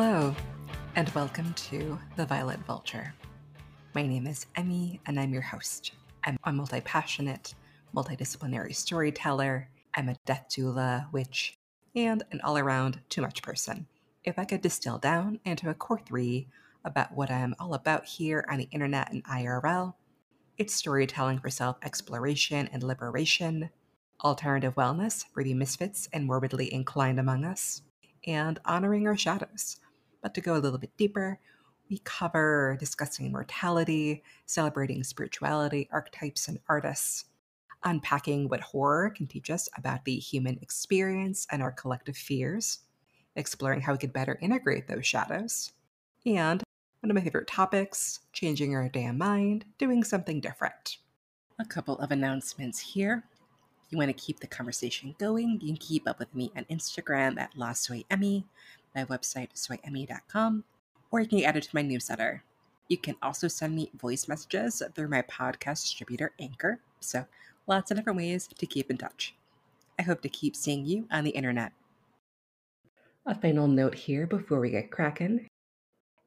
Hello, and welcome to The Violet Vulture. My name is Emmy, and I'm your host. I'm a multi passionate, multidisciplinary storyteller. I'm a death doula, witch, and an all around too much person. If I could distill down into a core three about what I'm all about here on the internet and IRL, it's storytelling for self exploration and liberation, alternative wellness for the misfits and morbidly inclined among us, and honoring our shadows. To go a little bit deeper, we cover discussing mortality, celebrating spirituality, archetypes, and artists, unpacking what horror can teach us about the human experience and our collective fears, exploring how we could better integrate those shadows, and one of my favorite topics changing your damn mind, doing something different. A couple of announcements here. If you want to keep the conversation going, you can keep up with me on Instagram at LaSoyEmmy, my website, soyemmy.com, or you can get added to my newsletter. You can also send me voice messages through my podcast distributor, Anchor. So, lots of different ways to keep in touch. I hope to keep seeing you on the internet. A final note here before we get cracking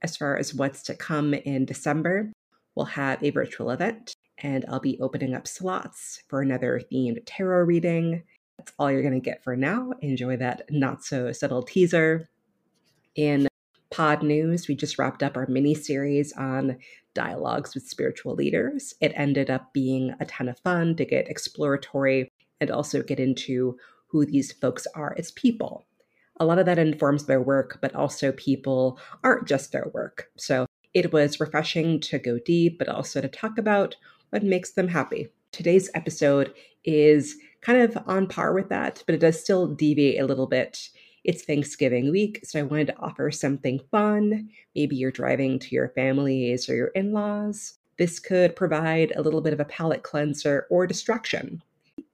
as far as what's to come in December, we'll have a virtual event and I'll be opening up slots for another themed tarot reading. That's all you're going to get for now. Enjoy that not so subtle teaser. In pod news, we just wrapped up our mini series on dialogues with spiritual leaders. It ended up being a ton of fun to get exploratory and also get into who these folks are as people a lot of that informs their work, but also people aren't just their work. So it was refreshing to go deep, but also to talk about what makes them happy. Today's episode is kind of on par with that, but it does still deviate a little bit. It's Thanksgiving week, so I wanted to offer something fun. Maybe you're driving to your families or your in laws. This could provide a little bit of a palate cleanser or distraction.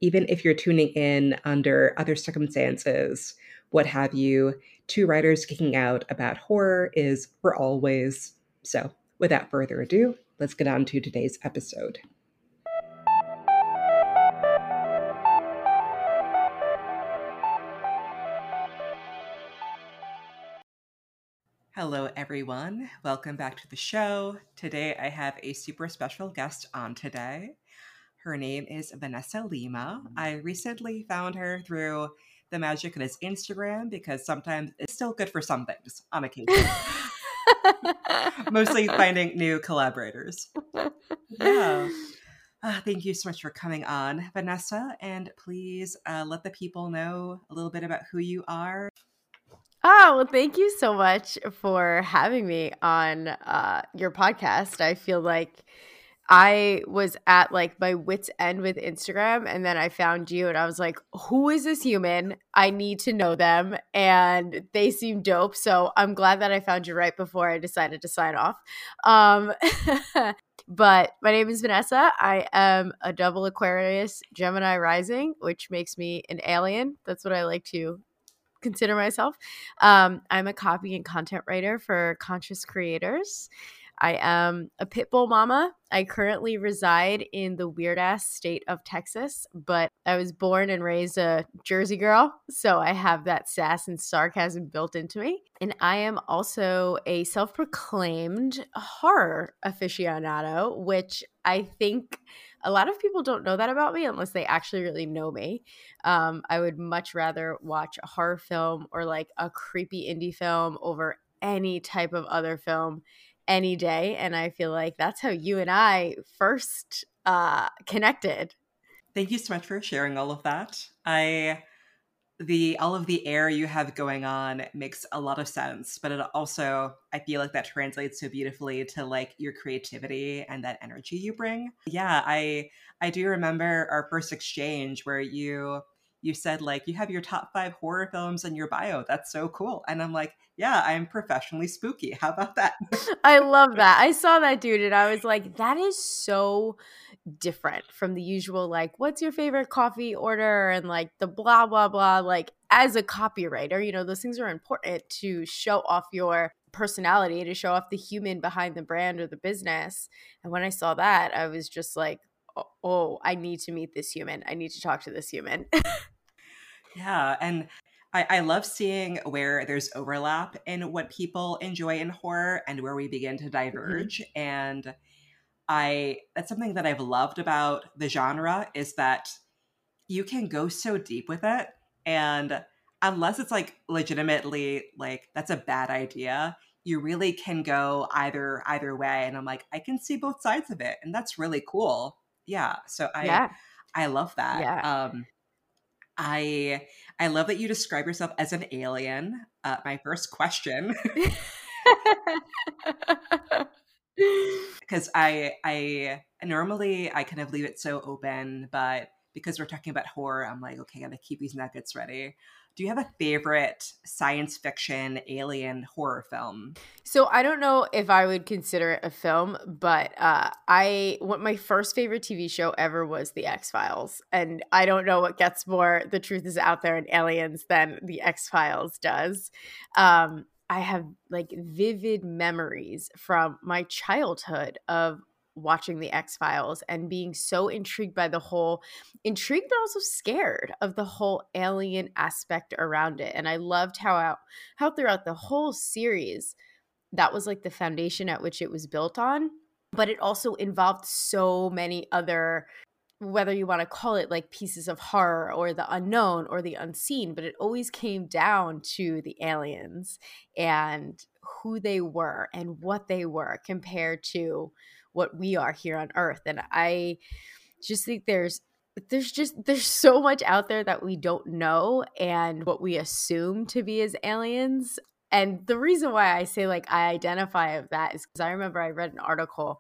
Even if you're tuning in under other circumstances, what have you. Two writers kicking out about horror is for always. So, without further ado, let's get on to today's episode. Hello, everyone. Welcome back to the show. Today, I have a super special guest on today. Her name is Vanessa Lima. I recently found her through the magic of his Instagram because sometimes it's still good for some things on occasion. Mostly finding new collaborators. Yeah. Uh, thank you so much for coming on, Vanessa. And please uh, let the people know a little bit about who you are. Oh, well, thank you so much for having me on uh, your podcast. I feel like I was at like my wits end with Instagram and then I found you and I was like, who is this human? I need to know them and they seem dope. So I'm glad that I found you right before I decided to sign off. Um, but my name is Vanessa. I am a double Aquarius Gemini rising, which makes me an alien. That's what I like to consider myself. Um, I'm a copy and content writer for conscious creators. I am a pit bull mama. I currently reside in the weird ass state of Texas, but I was born and raised a Jersey girl. So I have that sass and sarcasm built into me. And I am also a self proclaimed horror aficionado, which I think a lot of people don't know that about me unless they actually really know me. Um, I would much rather watch a horror film or like a creepy indie film over any type of other film any day. And I feel like that's how you and I first uh, connected. Thank you so much for sharing all of that. I the all of the air you have going on makes a lot of sense but it also i feel like that translates so beautifully to like your creativity and that energy you bring yeah i i do remember our first exchange where you you said like you have your top five horror films in your bio. That's so cool. And I'm like, yeah, I'm professionally spooky. How about that? I love that. I saw that dude and I was like, that is so different from the usual like what's your favorite coffee order and like the blah blah blah like as a copywriter you know those things are important to show off your personality to show off the human behind the brand or the business and when i saw that i was just like oh, I need to meet this human. I need to talk to this human. yeah. And I, I love seeing where there's overlap in what people enjoy in horror and where we begin to Mm-hmm. diverge. And I that's something that I've loved about the genre is that you can go so deep with it and unless it's like legitimately like that's a bad idea you really can go either either way and i'm like i can see both sides of it and that's really cool yeah so i yeah. i love that Yeah. um i i love that you describe yourself as an alien uh, my first question because I I normally I kind of leave it so open, but because we're talking about horror, I'm like, okay, I gotta keep these nuggets ready. Do you have a favorite science fiction alien horror film? So I don't know if I would consider it a film, but uh, I what my first favorite TV show ever was The X Files, and I don't know what gets more the truth is out there in aliens than The X Files does. Um, I have like vivid memories from my childhood of watching the X Files and being so intrigued by the whole intrigued but also scared of the whole alien aspect around it. And I loved how out how throughout the whole series that was like the foundation at which it was built on. But it also involved so many other whether you want to call it like pieces of horror or the unknown or the unseen, but it always came down to the aliens and who they were and what they were compared to what we are here on earth and i just think there's there's just there's so much out there that we don't know and what we assume to be as aliens and the reason why i say like i identify with that is because i remember i read an article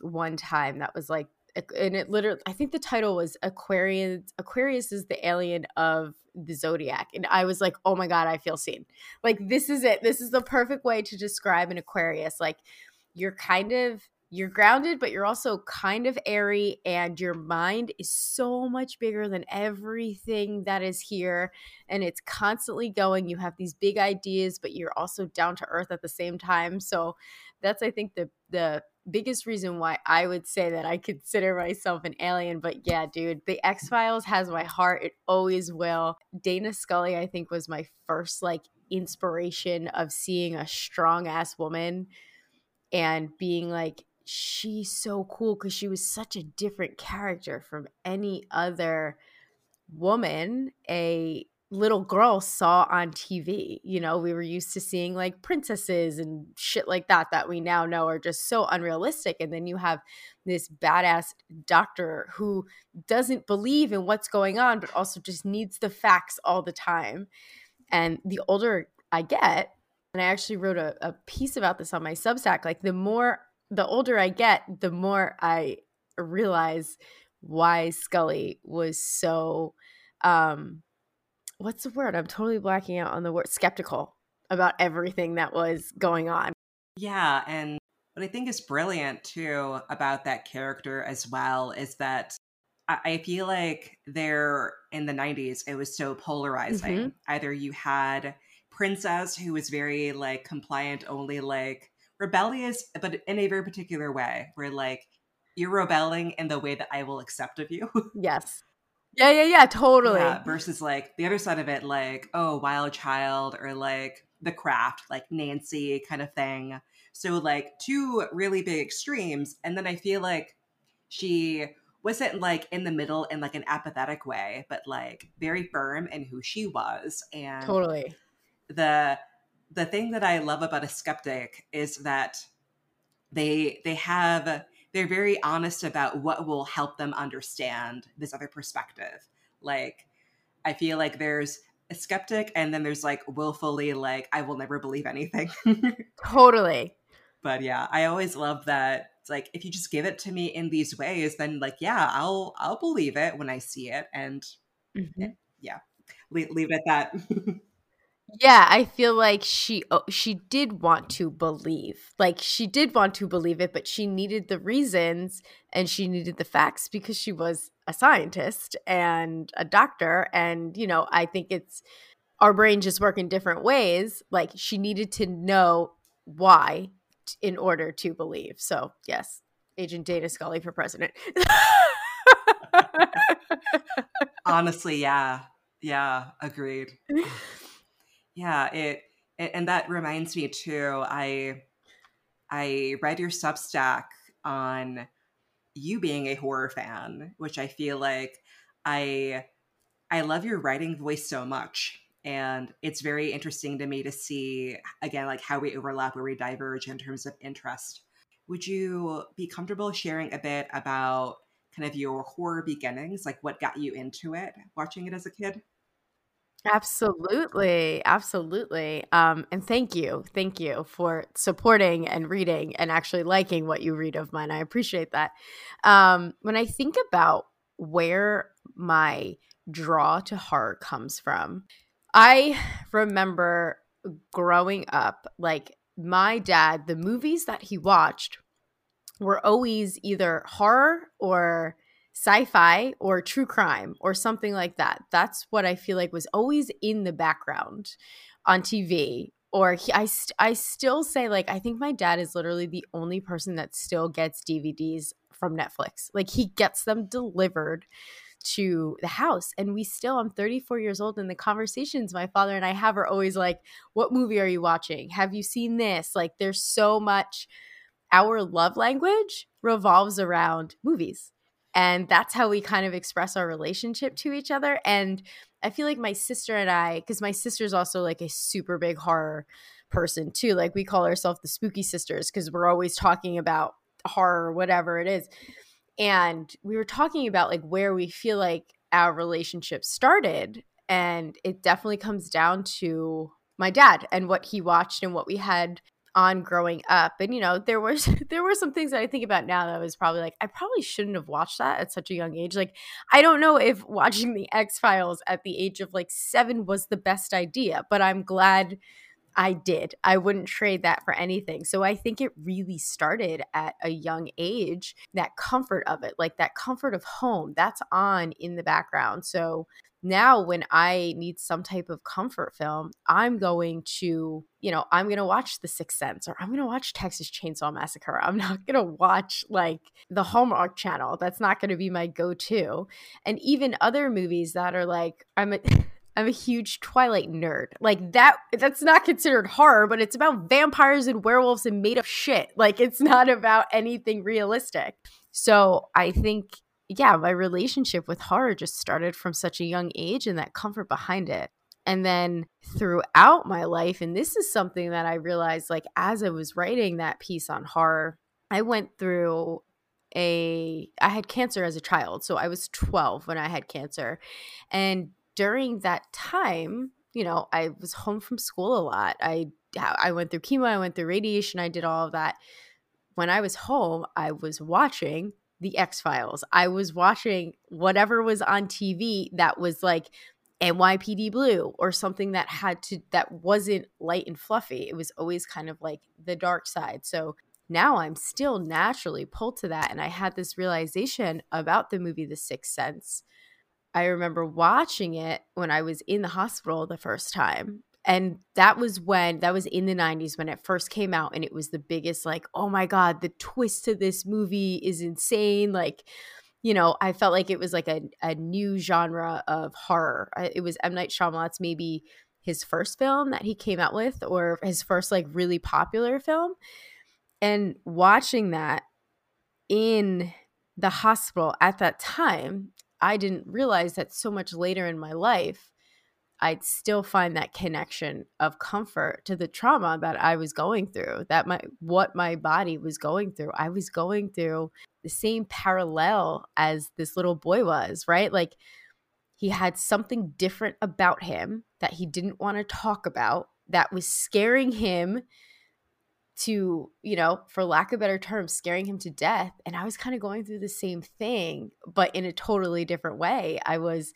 one time that was like and it literally i think the title was aquarius aquarius is the alien of the zodiac and i was like oh my god i feel seen. Like this is it this is the perfect way to describe an aquarius like you're kind of you're grounded but you're also kind of airy and your mind is so much bigger than everything that is here and it's constantly going you have these big ideas but you're also down to earth at the same time so that's i think the the biggest reason why I would say that I consider myself an alien. But yeah, dude, the X Files has my heart. It always will. Dana Scully, I think, was my first like inspiration of seeing a strong ass woman and being like, she's so cool because she was such a different character from any other woman a little girl saw on TV. You know, we were used to seeing like princesses and shit like that that we now know are just so unrealistic. And then you have this badass doctor who doesn't believe in what's going on, but also just needs the facts all the time. And the older I get, and I actually wrote a, a piece about this on my Substack, like the more, the older I get, the more I realize why Scully was so um what's the word? I'm totally blacking out on the word skeptical about everything that was going on. Yeah, and what I think is brilliant too about that character as well is that I, feel like there in the 90s it was so polarizing. Mhm. Either you had Princess who was very like compliant only like rebellious but in a very particular way where like you're rebelling in the way that I will accept of you. Yes. Yeah, yeah, yeah, totally. Yeah, versus like the other side of it, like, oh, Wild Child or like The Craft, like Nancy kind of thing. So, like, two really big extremes. And then I feel like she wasn't like in the middle in like an apathetic way, but like very firm in who she was. And Totally. the the thing that I love about a skeptic is that they they have they're very honest about what will help them understand this other perspective. Like I feel like there's a skeptic and then there's like willfully like I will never believe anything. Totally. but yeah, I always love that it's like if you just give it to me in these ways then like yeah, I'll I'll believe it when I see it and Mhm. leave, leave it at that. Yeah, I feel like she oh, she did want to believe. Like she did want to believe it, but she needed the reasons and she needed the facts because she was a scientist and a doctor and you know, I think it's our brain just work in different ways. Like she needed to know why t- in order to believe. So, yes, Agent Dana Scully for president. Honestly, yeah. Yeah, agreed. Yeah, it, it and that reminds me too. I I read your Substack on you being a horror fan, which I feel like I I love your writing voice so much. And it's very interesting to me to see again like how we overlap where we diverge in terms of interest. Would you be comfortable sharing a bit about kind of your horror beginnings, like what got you into it, watching it as a kid? Absolutely. Absolutely. Um, and thank you. Thank you for supporting and reading and actually liking what you read of mine. I appreciate that. Um, when I think about where my draw to horror comes from, I remember growing up, like my dad, the movies that he watched were always either horror or sci-fi or true crime or something like that. That's what I feel like was always in the background on TV. Or he, I, st- I still say like I think my dad is literally the only person that still gets DVDs from Netflix. Like he gets them delivered to the house and we still i'm 34 years old and the conversations my father and i have are always like what movie are you watching have you seen this like there's so much our love language revolves around movies and that's how we kind of express our relationship to each other and i feel like my sister and i because my sister's also like a super big horror person too like we call ourselves the spooky sisters because we're always talking about horror whatever it is and we were talking about like where we feel like our relationship started and it definitely comes down to my dad and what he watched and what we had on growing up and you know there was there were some things that i think about now that was probably like i probably shouldn't have watched that at such a young age like i don't know if watching the x files at the age of like 7 was the best idea but i'm glad I did. I wouldn't trade that for anything. So I think it really started at a young age, that comfort of it, like that comfort of home, that's on in the background. So now when I need some type of comfort film, I'm going to, you know, I'm going to watch The Sixth Sense or I'm going to watch Texas Chainsaw Massacre. I'm not going to watch like the Hallmark channel. That's not going to be my go to. And even other movies that are like, I'm a. I'm a huge Twilight nerd. Like that that's not considered horror, but it's about vampires and werewolves and made up shit. Like it's not about anything realistic. So, I think yeah, my relationship with horror just started from such a young age and that comfort behind it. And then throughout my life, and this is something that I realized like as I was writing that piece on horror, I went through a I had cancer as a child. So I was 12 when I had cancer. And during that time, you know, I was home from school a lot. I I went through chemo, I went through radiation, I did all of that. When I was home, I was watching the X Files. I was watching whatever was on TV that was like NYPD Blue or something that had to that wasn't light and fluffy. It was always kind of like the dark side. So now I'm still naturally pulled to that and I had this realization about the movie The Sixth Sense. I remember watching it when I was in the hospital the first time and that was when that was in the 90s when it first came out and it was the biggest like oh my god the twist to this movie is insane like you know i felt like it was like a, a new genre of horror. It was m. Night Shyamalan's maybe his first film that he came out with or his first like really popular film and watching that in the hospital at that time i didn't realize that so much later in my life I'd still find that connection of comfort to the trauma that I was going through, that my what my body was going through. I was going through the same parallel as this little boy was, right? Like he had something different about him that he didn't want to talk about that was scaring him to, you know, for lack of better terms, scaring him to death. And I was kind of going through the same thing, but in a totally different way. I was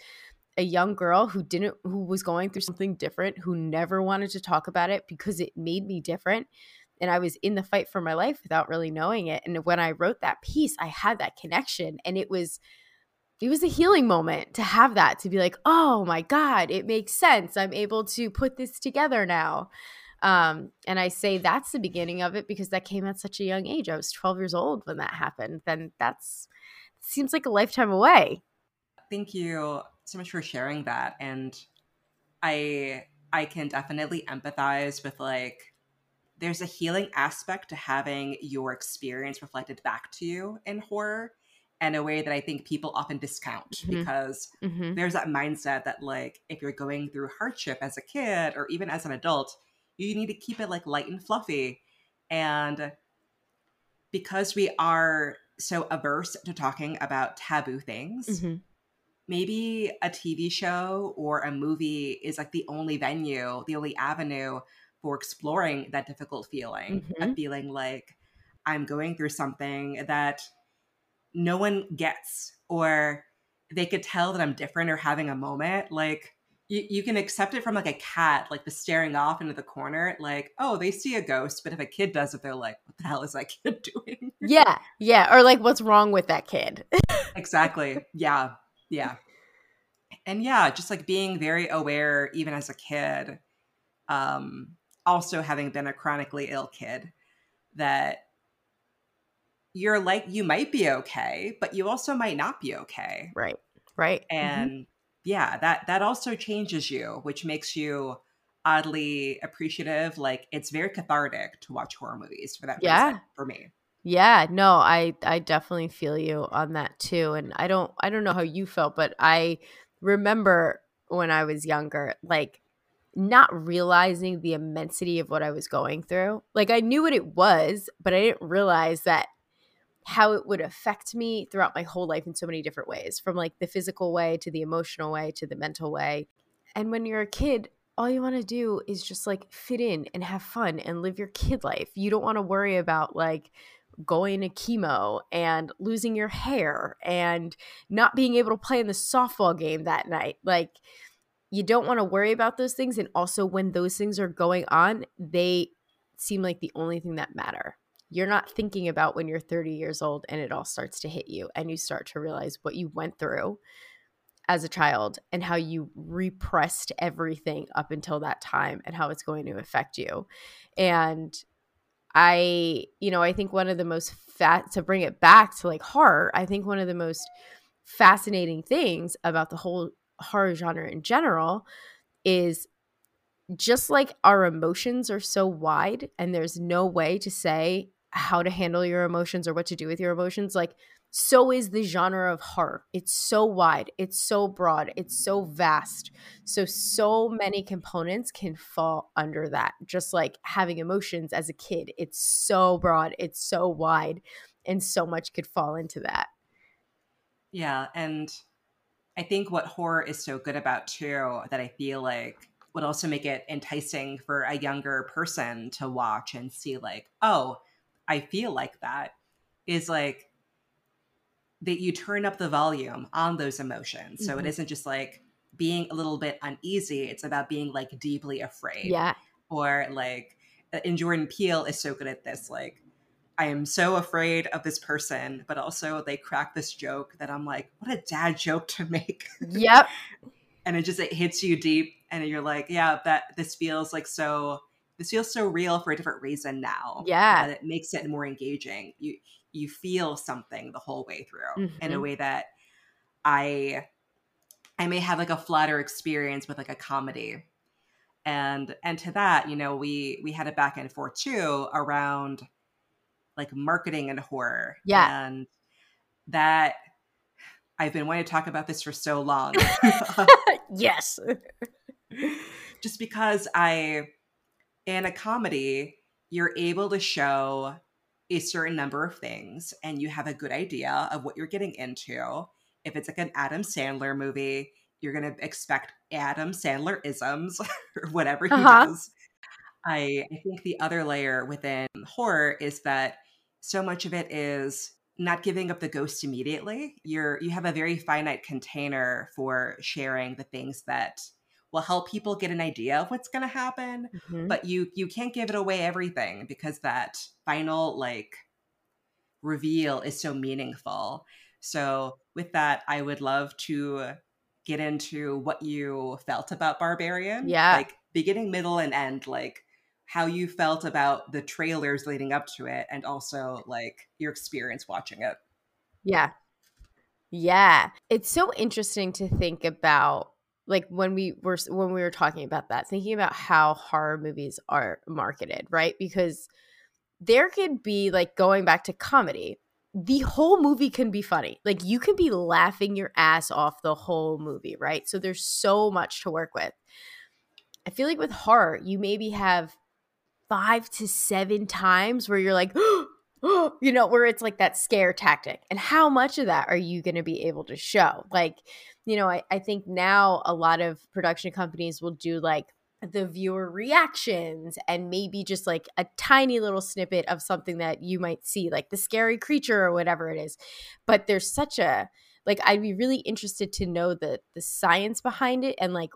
a young girl who didn't who was going through something different who never wanted to talk about it because it made me different. And I was in the fight for my life without really knowing it. And when I wrote that piece I had that connection. And it was it was a healing moment to have that to be like oh my god it makes sense. I'm able to put this together now. Um, and I say that's the beginning of it because that came at such a young age. I was 12 years old when that happened. Then that's seems like a lifetime away. Thank you so much for sharing that. And I I can definitely empathize with like there's a healing aspect to having your experience reflected back to you in horror in a way that I think people often discount mm-hmm. because mm-hmm. there's that mindset that like if you're going through hardship as a kid or even as an adult, you need to keep it like light and fluffy. And because we are so averse to talking about taboo things, mm-hmm. Maybe a TV show or a movie is like the only venue, the only avenue for exploring that difficult feeling mm-hmm. of feeling like I'm going through something that no one gets or they could tell that I'm different or having a moment. Like you, you can accept it from like a cat, like the staring off into the corner, like, oh, they see a ghost. But if a kid does it, they're like, what the hell is that kid doing? Yeah. Yeah. Or like, what's wrong with that kid? exactly. Yeah. Yeah. And yeah, just like being very aware, even as a kid, um, also having been a chronically ill kid, that you're like you might be okay, but you also might not be okay. Right. Right. Mm-hmm. And mm-hmm. yeah, that that also changes you, which makes you oddly appreciative. Like it's very cathartic to watch horror movies for that yeah. reason for me. Yeah, no, I I definitely feel you on that too. And I don't I don't know how you felt, but I remember when I was younger, like not realizing the immensity of what I was going through. Like I knew what it was, but I didn't realize that how it would affect me throughout my whole life in so many different ways from like the physical way to the emotional way to the mental way. And when you're a kid, all you want to do is just like fit in and have fun and live your kid life. You don't want to worry about like going to chemo and losing your hair and not being able to play in the softball game that night. Like, you don't want to worry about those things. And also, when those things are going on, they seem like the only thing that matter you're not thinking about when you're 30 years old and it all starts to hit you and you start to realize what you went through as a child and how you repressed everything up until that time and how it's going to affect you. And I, you know, I think one of the most fat to bring it back to like horror, I think one of the most fascinating things about the whole horror genre in general is just like our emotions are so wide and there's no way to say how to handle your emotions or what to do with your emotions like so is the genre of horror. It's so wide. It's so broad. It's so vast. So so many components can fall under that. Just like having emotions as a kid. It's so broad. It's so wide. And so much could fall into that. Yeah and i think what horror is so good about too that i feel like would also make it enticing for a younger person to watch and see like oh I feel like that is like that you turn up the volume on those emotions. So mm-hmm. it isn't just like being a little bit uneasy, it's about being like deeply afraid. Yeah. Or like, and Jordan Peele is so good at this. Like, I am so afraid of this person, but also they crack this joke that I'm like, what a dad joke to make. Yep. and it just it hits you deep, and you're like, yeah, that this feels like so this feels so real for a different reason now. Yeah. That it makes it more engaging. You you feel something the whole way through mm-hmm. in a mm-hmm. way that I I may have like a flatter experience with like a comedy. And and to that, you know, we we had a back and forth too around like marketing and horror. Yeah. And that I've been wanting to talk about this for so long. yes. Just because I in a comedy, you're able to show a certain number of things and you have a good idea of what you're getting into. If it's like an Adam Sandler movie, you're going to expect Adam Sandler isms or whatever he uh-huh. does. I, I think the other layer within horror is that so much of it is not giving up the ghost immediately. You're you have a very finite container for sharing the things that will help people get an idea of what's going to happen mm-hmm. but you you can't give it away everything because that final like reveal is so meaningful. So with that i would love to get into what you felt about barbarian yeah. like beginning middle and end like how you felt about the trailers leading up to it and also like your experience watching it. Yeah. Yeah. It's so interesting to think about like when we were when we were talking about that thinking about how horror movies are marketed right? Because there could be like going back to comedy the whole movie can be funny. Like you can be laughing your ass off the whole movie right? So there's so much to work with. I feel like with horror you maybe have five to seven times where you're like you know where it's like that scare tactic. And how much of that are you going to be able to show? Like you know, I, I think now a lot of production companies will do like the viewer reactions and maybe just like a tiny little snippet of something that you might see, like the scary creature or whatever it is. But there's such a like I'd be really interested to know the the science behind it and like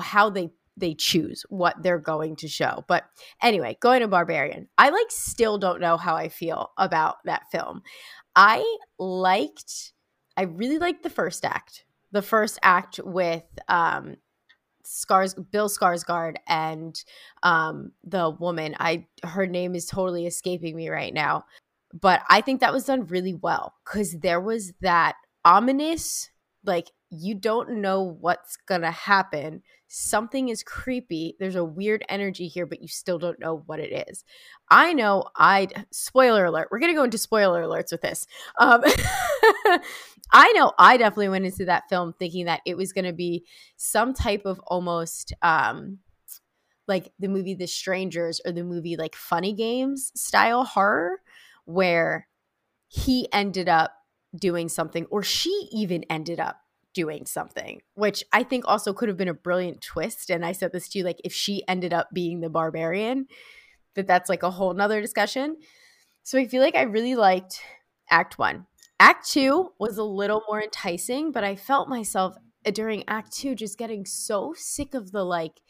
how they they choose what they're going to show. But anyway, going to Barbarian. I like still don't know how I feel about that film. I liked I really liked the first act the first act with um Scars Bill Skarsgård and um the woman. I her name is totally escaping me right now but I think that was done really well cuz there was that ominous like you don't know what's to happen. Something is creepy. There's a weird energy here but you still don't know what it is. I know I spoiler alert we're to go into spoiler alerts with this um I know I definitely went into that film thinking that it was going to be some type of almost um like the movie The Strangers or the movie like Funny Games style horror where he ended up doing something or she even ended up doing something, which I think also could have been a brilliant twist. And I said this to you like if she ended up being the barbarian, that that's like a whole nother discussion. So I feel like I really liked Act One. Act two was a little more enticing, but I felt myself uh, during Act two just getting so sick of the like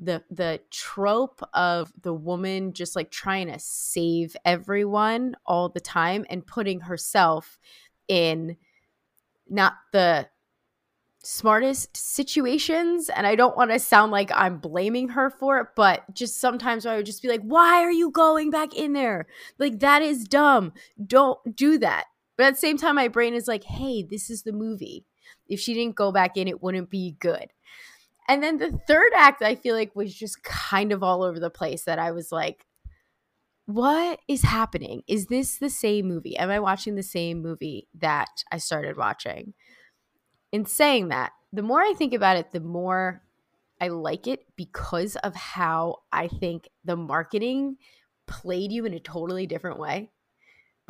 the the trope of the woman just like trying to save everyone all the time and putting herself in not the smartest situations and I don't want to sound like I'm blaming her for it but just sometimes I would just be like why are you going back in there? Like that is dumb. Don't do that but at the same time, my brain is like, hey, this is the movie. If she didn't go back in, it wouldn't be good. And then the third act, I feel like was just kind of all over the place that I was like, what is happening? Is this the same movie? Am I watching the same movie that I started watching? In saying that, the more I think about it, the more I like it because of how I think the marketing played you in a totally different way.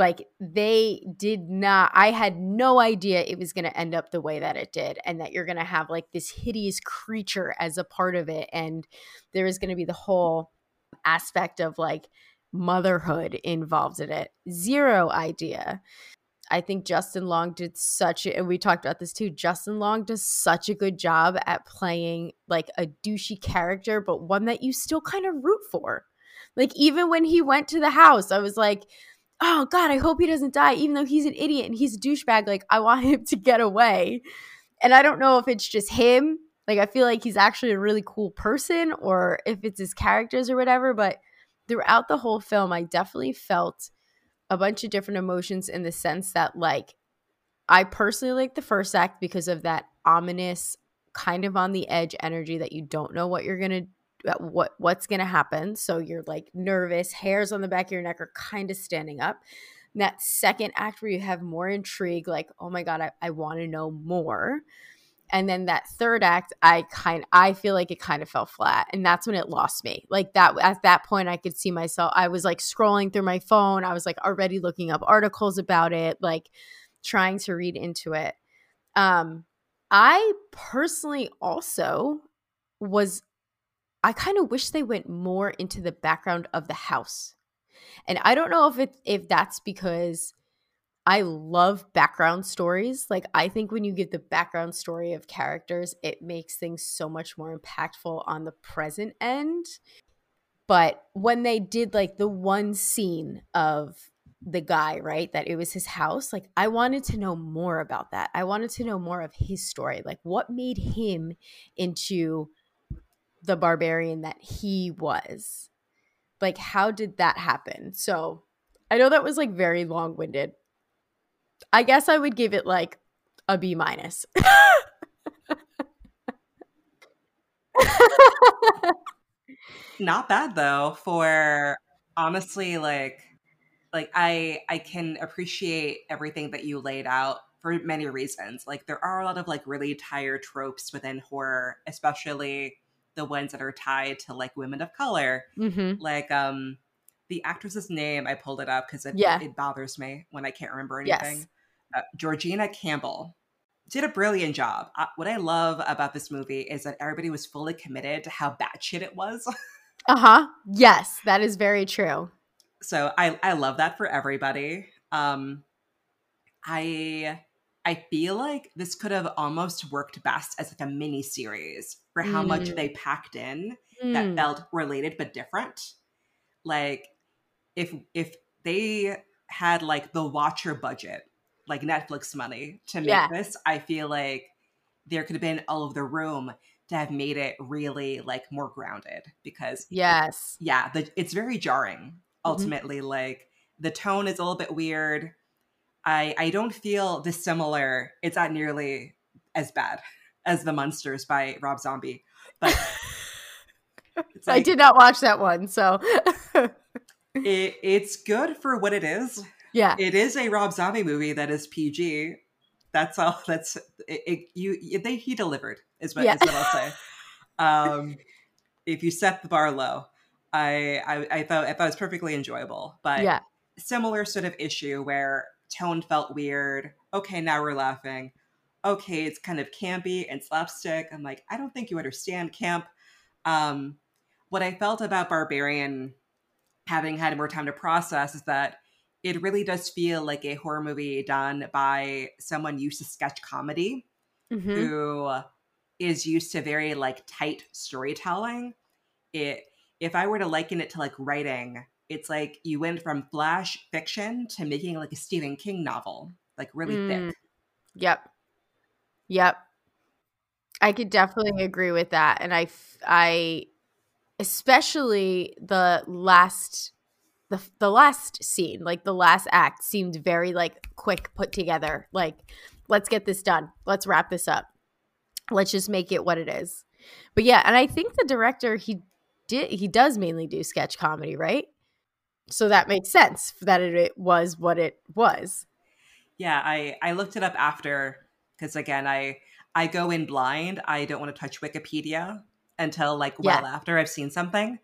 Like they did not, I had no idea it was going to end up the way that it did, and that you're going to have like this hideous creature as a part of it. And there is going to be the whole aspect of like motherhood involved in it. Zero idea. I think Justin Long did such a, and we talked about this too. Justin Long does such a good job at playing like a douchey character, but one that you still kind of root for. Like even when he went to the house, I was like, oh God, I hope he doesn't die, even though he's an idiot and he's a douchebag. Like, I want him to get away. And I don't know if it's just him. Like, I feel like he's actually a really cool person or if it's his characters or whatever. But throughout the whole film, I definitely felt a bunch of different emotions in the sense that, like, I personally like the first act because of that ominous, kind of on the edge energy that you don't know what you're going to what what's going to happen. So you're like nervous, hairs on the back of your neck are kind of standing up. And that second act where you have more intrigue, like, oh my God, I, I want to know more. And then that third act, I kind I feel like it kind of fell flat. And that's when it lost me. Like that at that point I could see myself. I was like scrolling through my phone. I was like already looking up articles about it, like trying to read into it. Um I personally also was I kind of wish they went more into the background of the house. And I don't know if it if that's because I love background stories. Like I think when you give the background story of characters, it makes things so much more impactful on the present end. But when they did like the one scene of the guy, right? That it was his house. Like, I wanted to know more about that. I wanted to know more of his story. Like, what made him into the barbarian that he was. Like, how did that happen? So I know that was like very long winded. I guess I would give it like a B minus. Not bad though for honestly like like I I can appreciate everything that you laid out for many reasons. Like there are a lot of like really tired tropes within horror, especially the ones that are tied to like women of color. Mm-hmm. Like um the actress's name, I pulled it up because it, Yeah. it bothers me when I can't remember Yes. anything. Uh, Georgina Campbell did a brilliant job. Uh, what I love about this movie is that everybody was fully committed to how batshit it was. Uh huh. Yes, that is very true. so I I love that for everybody. Um, I I feel like this could have almost worked best as like a mini series for how much Mm. they packed in that Mm. felt related but different. Like if if they had like the Watcher budget, like Netflix money to make Yeah. this, I feel like there could have been all of the room to have made it really like more grounded because Yes. yeah, the, it's very jarring Mm-hmm. ultimately. Like the tone is a little bit weird. I I don't feel dissimilar. It's not nearly as bad as The Munsters by Rob Zombie, but it's I did not watch that one, so it, it's good for what it is. yeah. It is a Rob Zombie movie that is PG. That's all. That's it. it you, you- they he delivered is what, Yeah. is what I'll say. Um, if you set the bar low, I, I I thought I thought it was perfectly enjoyable, but yeah. similar sort of issue where tone felt weird. Okay, now we're laughing. Okay, it's kind of campy and slapstick. I'm like, I don't think you understand camp. Um, what I felt about Barbarian, having had more time to process, is that it really does feel like a horror movie done by someone used to sketch comedy Mhm. who is used to very like tight storytelling. It if I were to liken it to like writing, it's like you went from flash fiction to making like a Stephen King novel, like really Mm. thick. Yep. Yep. I could definitely agree with that. And I I especially the last, the, the last scene, like the last act seemed very like quick put together. Like, let's get this done. Let's wrap this up. Let's just make it what it is. But yeah, and I think the director, he did, he does mainly do sketch comedy, right? So that makes sense that it, it was what it was. Yeah, I I looked it up after because again, I I go in blind. I don't want to touch Wikipedia until like well after I've seen something.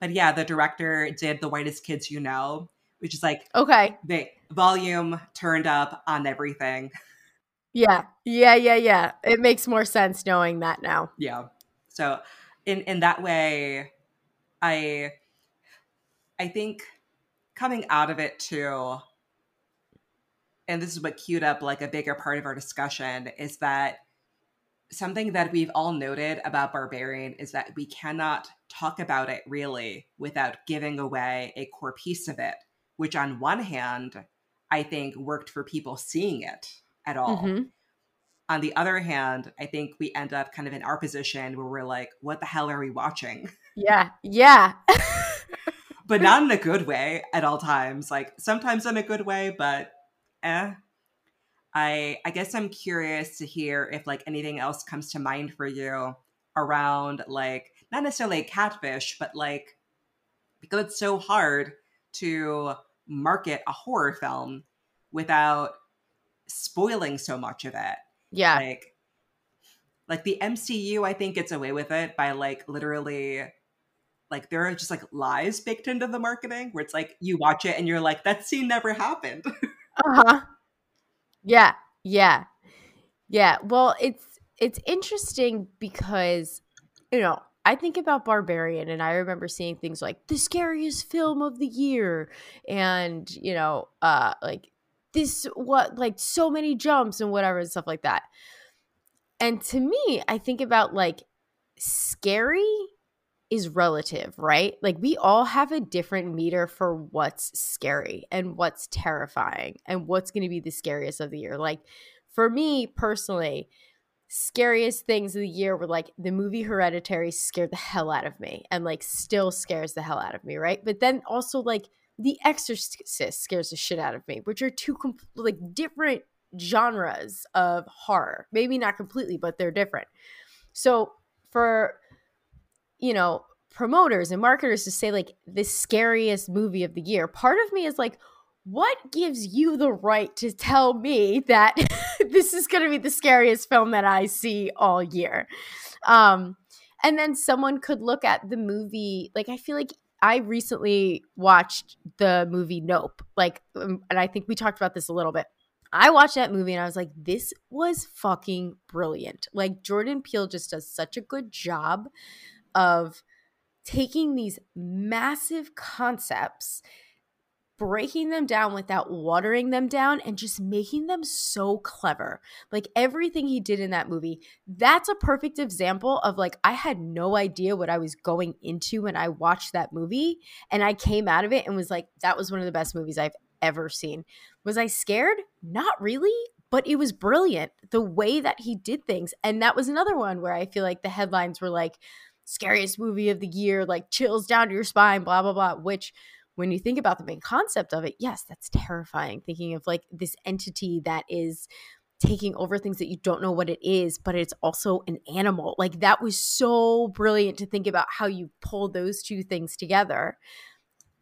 But yeah, the director did The Whitest Kids You Know, which is like Okay. the volume turned up on everything. Yeah. Yeah. Yeah. Yeah. It makes more sense knowing that now. Yeah. So in in that way, I I think coming out of it too, and this is what cued up like a bigger part of our discussion, is that something that we've all noted about Barbarian is that we cannot talk about it really without giving away a core piece of it, which on one hand, I think worked for people seeing it at all. Mhm. On the other hand, I think we end up kind of in our position where we're like, what the hell are we watching? Yeah. Yeah. but not in a good way at all times. Like sometimes in a good way, but eh. I I guess I'm curious to hear if like anything else comes to mind for you around like not necessarily catfish, but like because it's so hard to market a horror film without spoiling so much of it. yeah. Like like the MCU I think gets away with it by like literally like there are just like lies baked into the marketing where it's like you watch it and you're like that scene never happened. Uh-huh. Yeah. Yeah. Yeah. Well, it's it's interesting because you know, I think about Barbarian and I remember seeing things like the scariest film of the year and, you know, uh like this what like so many jumps and whatever and stuff like that. And to me, I think about like scary is relative, right? Like we all have a different meter for what's scary and what's terrifying and what's going to be the scariest of the year. Like for me personally, scariest things of the year were like the movie Hereditary scared the hell out of me and like still scares the hell out of me, right? But then also like The Exorcist scares the shit out of me, which are two com- like different genres of horror. Maybe not completely, but they're different. So for you know, promoters and marketers to say like the scariest movie of the year. Part of me is like, what gives you the right to tell me that this is going to be the scariest film that I see all year? Um, and then someone could look at the movie, like, I feel like I recently watched the movie Nope, like, um, and I think we talked about this a little bit. I watched that movie and I was like, this was fucking brilliant. Like, Jordan Peele just does such a good job of taking these massive concepts breaking them down without watering them down and just making them so clever. Like everything he did in that movie, that's a perfect example of like I had no idea what I was going into when I watched that movie and I came out of it and was like that was one of the best movies I've ever seen. Was I scared? Not really, but it was brilliant the way that he did things. And that was another one where I feel like the headlines were like scariest movie of the year, like chills down to your spine, blah blah blah, which when you think about the main concept of it, yes, that's terrifying. Thinking of like this entity that is taking over things that you don't know what it is, but it's also an animal. Like that was so brilliant to think about how you pull those two things together.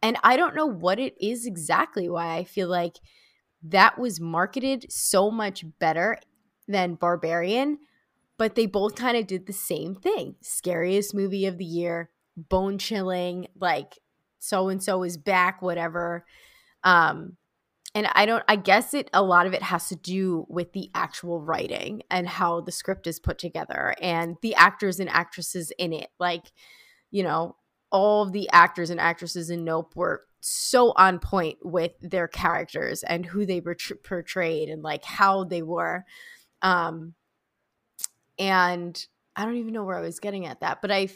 And I don't know what it is exactly why I feel like that was marketed so much better than Barbarian, but they both kind of did the same thing. Scariest movie of the year, bone chilling, like so and so is back, whatever. Um, and I don't, I guess it, a lot of it has to do with the actual writing and how the script is put together and the actors and actresses in it. Like, you know, all of the actors and actresses in Nope were so on point with their characters and who they were portrayed and like how they were. Um, and I don't even know where I was getting at that, but I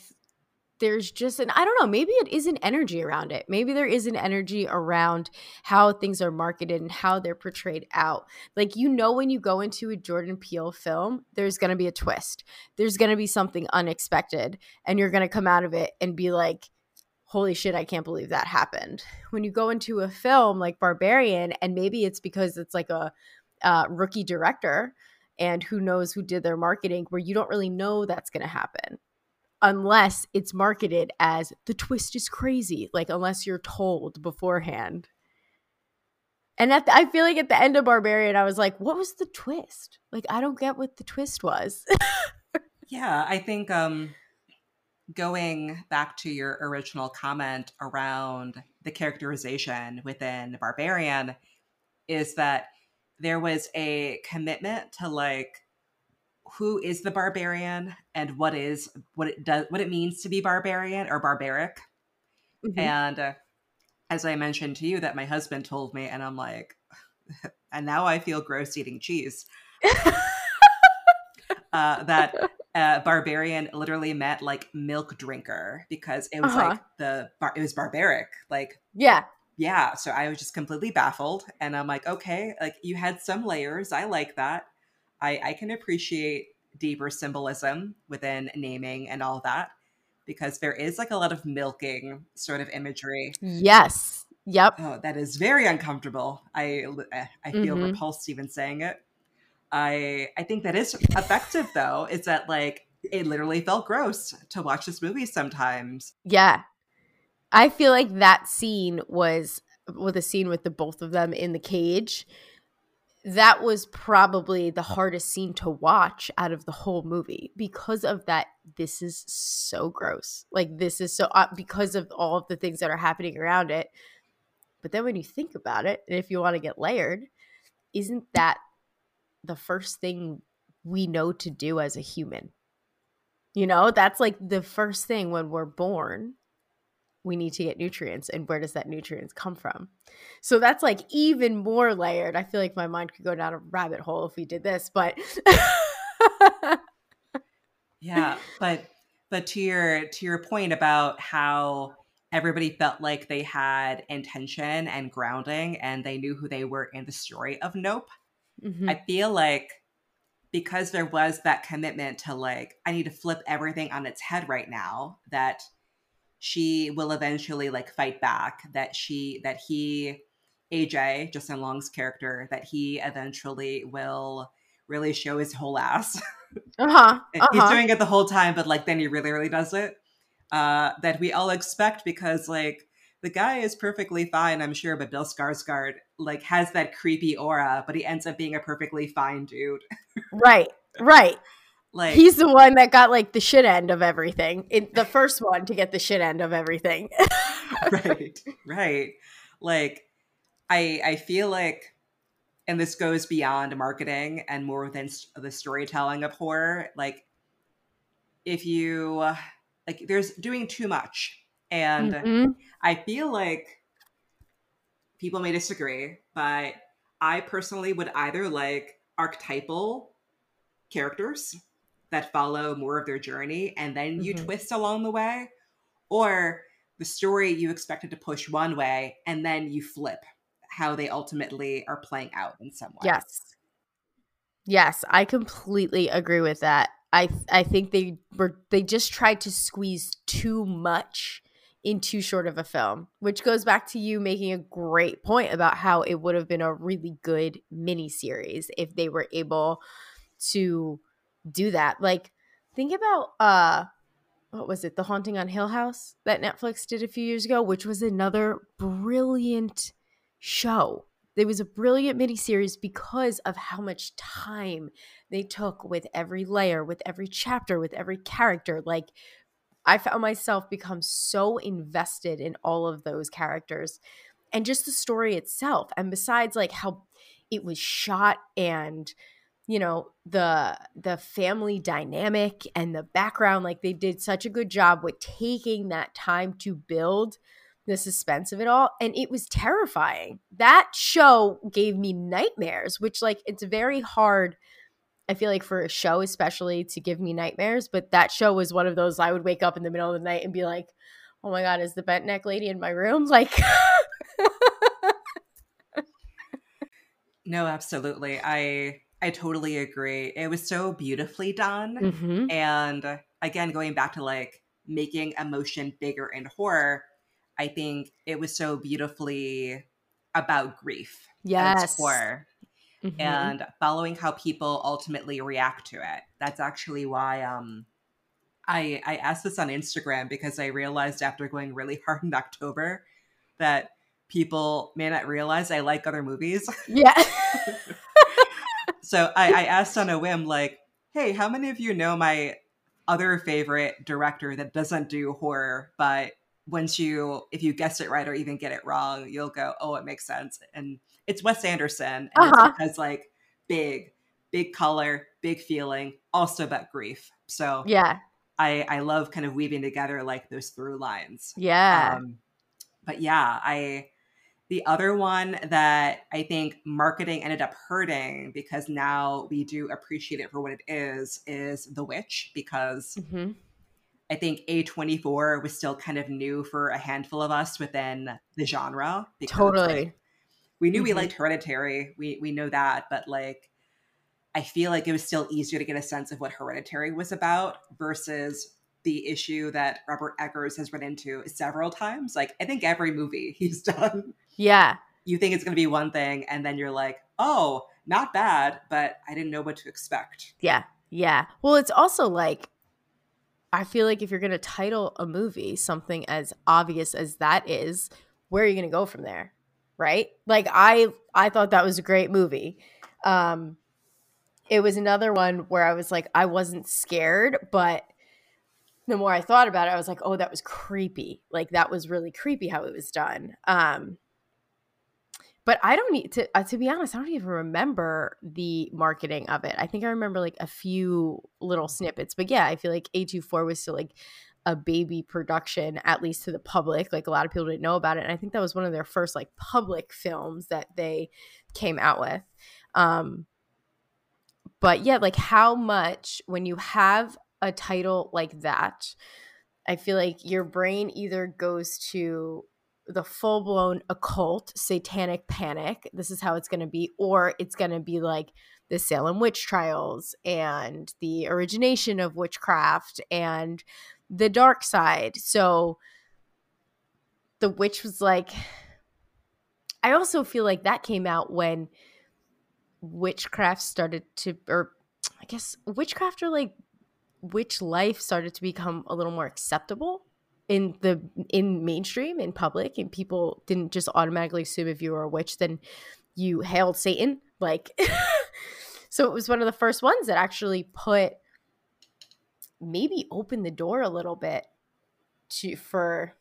there's just an I don't know, maybe it is an energy around it. Maybe there is an energy around how things are marketed and how they're portrayed out. Like you know when you go into a Jordan Peele film, there's going to be a twist. There's going to be something unexpected and you're going to come out of it and be like holy shit, I can't believe that happened. When you go into a film like Barbarian and maybe it's because it's like a uh, rookie director and who knows who did their marketing where you don't really know that's going to happen unless it's marketed as the twist is crazy, like unless you're told beforehand. And at the, I feel like at the end of Barbarian, I was like, what was the twist? Like, I don't get what the twist was. yeah, I think um, going back to your original comment around the characterization within Barbarian is that there was a commitment to like who is the barbarian and what is what it does what it means to be barbarian or barbaric mm-hmm. and uh, as i mentioned to you that my husband told me and i'm like and now i feel gross eating cheese uh, that uh, barbarian literally meant like milk drinker because it was uh-huh. like the bar- it was barbaric like yeah yeah so i was just completely baffled and i'm like okay like you had some layers i like that I, I can appreciate deeper symbolism within naming and all that because there is like a lot of milking sort of imagery. Yes. Yep. Oh, that is very uncomfortable. I eh, I feel mm-hmm. repulsed even saying it. I I think that is effective though. Is that like it literally felt gross to watch this movie sometimes. Yeah. I feel like that scene was with a scene with the both of them in the cage that was probably the hardest scene to watch out of the whole movie because of that this is so gross. Like this is so uh, because of all of the things that are happening around it. But then when you think about it and if you want to get layered isn't that the first thing we know to do as a human? You know that's like the first thing when we're born we need to get nutrients and where does that nutrients come from so that's like even more layered i feel like my mind could go down a rabbit hole if we did this but yeah but but to your to your point about how everybody felt like they had intention and grounding and they knew who they were in the story of nope mm-hmm. i feel like because there was that commitment to like i need to flip everything on its head right now that she will eventually like fight back that she that he aj justin long's character that he eventually will really show his whole ass uh-huh, uh-huh. he's doing it the whole time but like then he really really does it uh, that we all expect because like the guy is perfectly fine, I'm sure, but Bill Skarsgård like has that creepy aura, but he ends up being a perfectly fine dude. right, right. Like he's the one that got like the shit end of everything. In the first one to get the shit end of everything. right, right. Like I I feel like and this goes beyond marketing and more within the storytelling of horror like if you like there's doing too much and mm-hmm. i feel like people may disagree but i personally would either like archetypal characters that follow more of their journey and then you mm-hmm. twist along the way or the story you expected to push one way and then you flip how they ultimately are playing out in some way. Yes. Yes, I completely agree with that. I I think they were they just tried to squeeze too much in too short of a film, which goes back to you making a great point about how it would have been a really good miniseries if they were able to do that. Like think about uh what was it? The Haunting on Hill House that Netflix did a few years ago, which was another brilliant show. It was a brilliant miniseries because of how much time they took with every layer, with every chapter, with every character. Like, I found myself become so invested in all of those characters and just the story itself. And besides, like, how it was shot and you know the the family dynamic and the background like they did such a good job with taking that time to build the suspense of it all and it was terrifying. That show gave me nightmares which like it's very hard i feel like for a show especially to give me nightmares but that show was one of those i would wake up in the middle of the night and be like oh my god is the bent neck lady in my room? Like no absolutely. I i totally agree it was so beautifully done mm-hmm. and again going back to like making emotion bigger in horror I think it was so beautifully about grief. Yes. horror. mm-hmm. And following how people ultimately react to it. That's actually why um I I asked this on Instagram because I realized after going really hard in October that people may not realize I like other movies. Yeah. so I, I asked on a whim, like, hey, how many of you know my other favorite director that doesn't do horror but once you if you guess it right or even get it wrong you'll go oh it makes sense and it's wes anderson and uh-huh. it's because like big big color big feeling also about grief. So yeah. I i love kind of weaving together like those through lines. Yeah. Um, but yeah i the other one that i think marketing ended up hurting because now we do appreciate it for what it is is the witch because mm-hmm I think A24 was still kind of new for a handful of us within the genre. Totally. Like, we knew mm-hmm. we liked Hereditary. We we know that, but like I feel like it was still easier to get a sense of what Hereditary was about versus the issue that Robert Eggers has run into several times. Like I think every movie he's done. Yeah. You think it's going to be one thing and then you're like, "Oh, not bad, but I didn't know what to expect." Yeah. Yeah. Well, it's also like I feel like if you're going to title a movie something as obvious as that is, where are you going to go from there? Right? Like I I thought that was a great movie. Um it was another one where I was like I wasn't scared, but the more I thought about it, I was like, "Oh, that was creepy." Like that was really creepy how it was done. Um but I don't need to uh, to be honest, I don't even remember the marketing of it. I think I remember like a few little snippets. But yeah, I feel like A24 was still like a baby production at least to the public. Like a lot of people didn't know about it. And I think that was one of their first like public films that they came out with. Um but yeah, like how much when you have a title like that, I feel like your brain either goes to the full blown occult satanic panic. This is how it's going to be, or it's going to be like the Salem witch trials and the origination of witchcraft and the dark side. So the witch was like, I also feel like that came out when witchcraft started to, or I guess witchcraft or like witch life started to become a little more acceptable in the in mainstream in public and people didn't just automatically assume if you were a witch then you hailed satan like so it was one of the first ones that actually put maybe open the door a little bit to for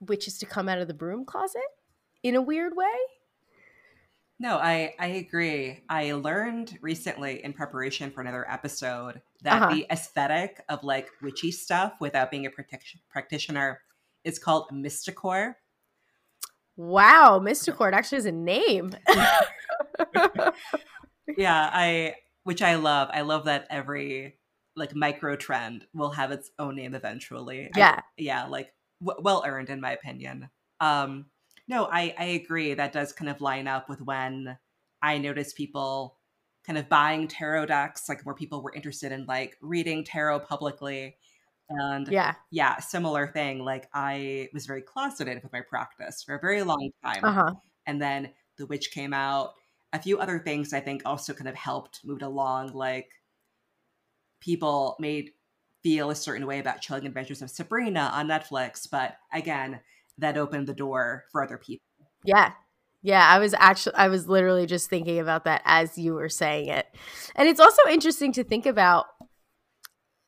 witches to come out of the broom closet in a weird way no, I I agree. I learned recently in preparation for another episode that Uh-huh. the aesthetic of like witchy stuff without being a practic- practitioner is called mysticore. wow mysticore actually has a name Yeah, I which I love. I love that every like micro trend will have its own name eventually. I- yeah yeah, like w- well earned in my opinion. Um, no, I I agree. That does kind of line up with when I noticed people kind of buying tarot decks, like where people were interested in like reading tarot publicly, and yeah yeah, similar thing. Like I was very closeted with my practice for a very long time, uh-huh and then The Witch came out. A few other things I think also kind of helped moved along, like people made feel a certain way about Chilling Adventures of Sabrina on Netflix, but again, that opened the door for other people. Yeah. Yeah, I was actually I was literally just thinking about that as you were saying it. And it's also interesting to think about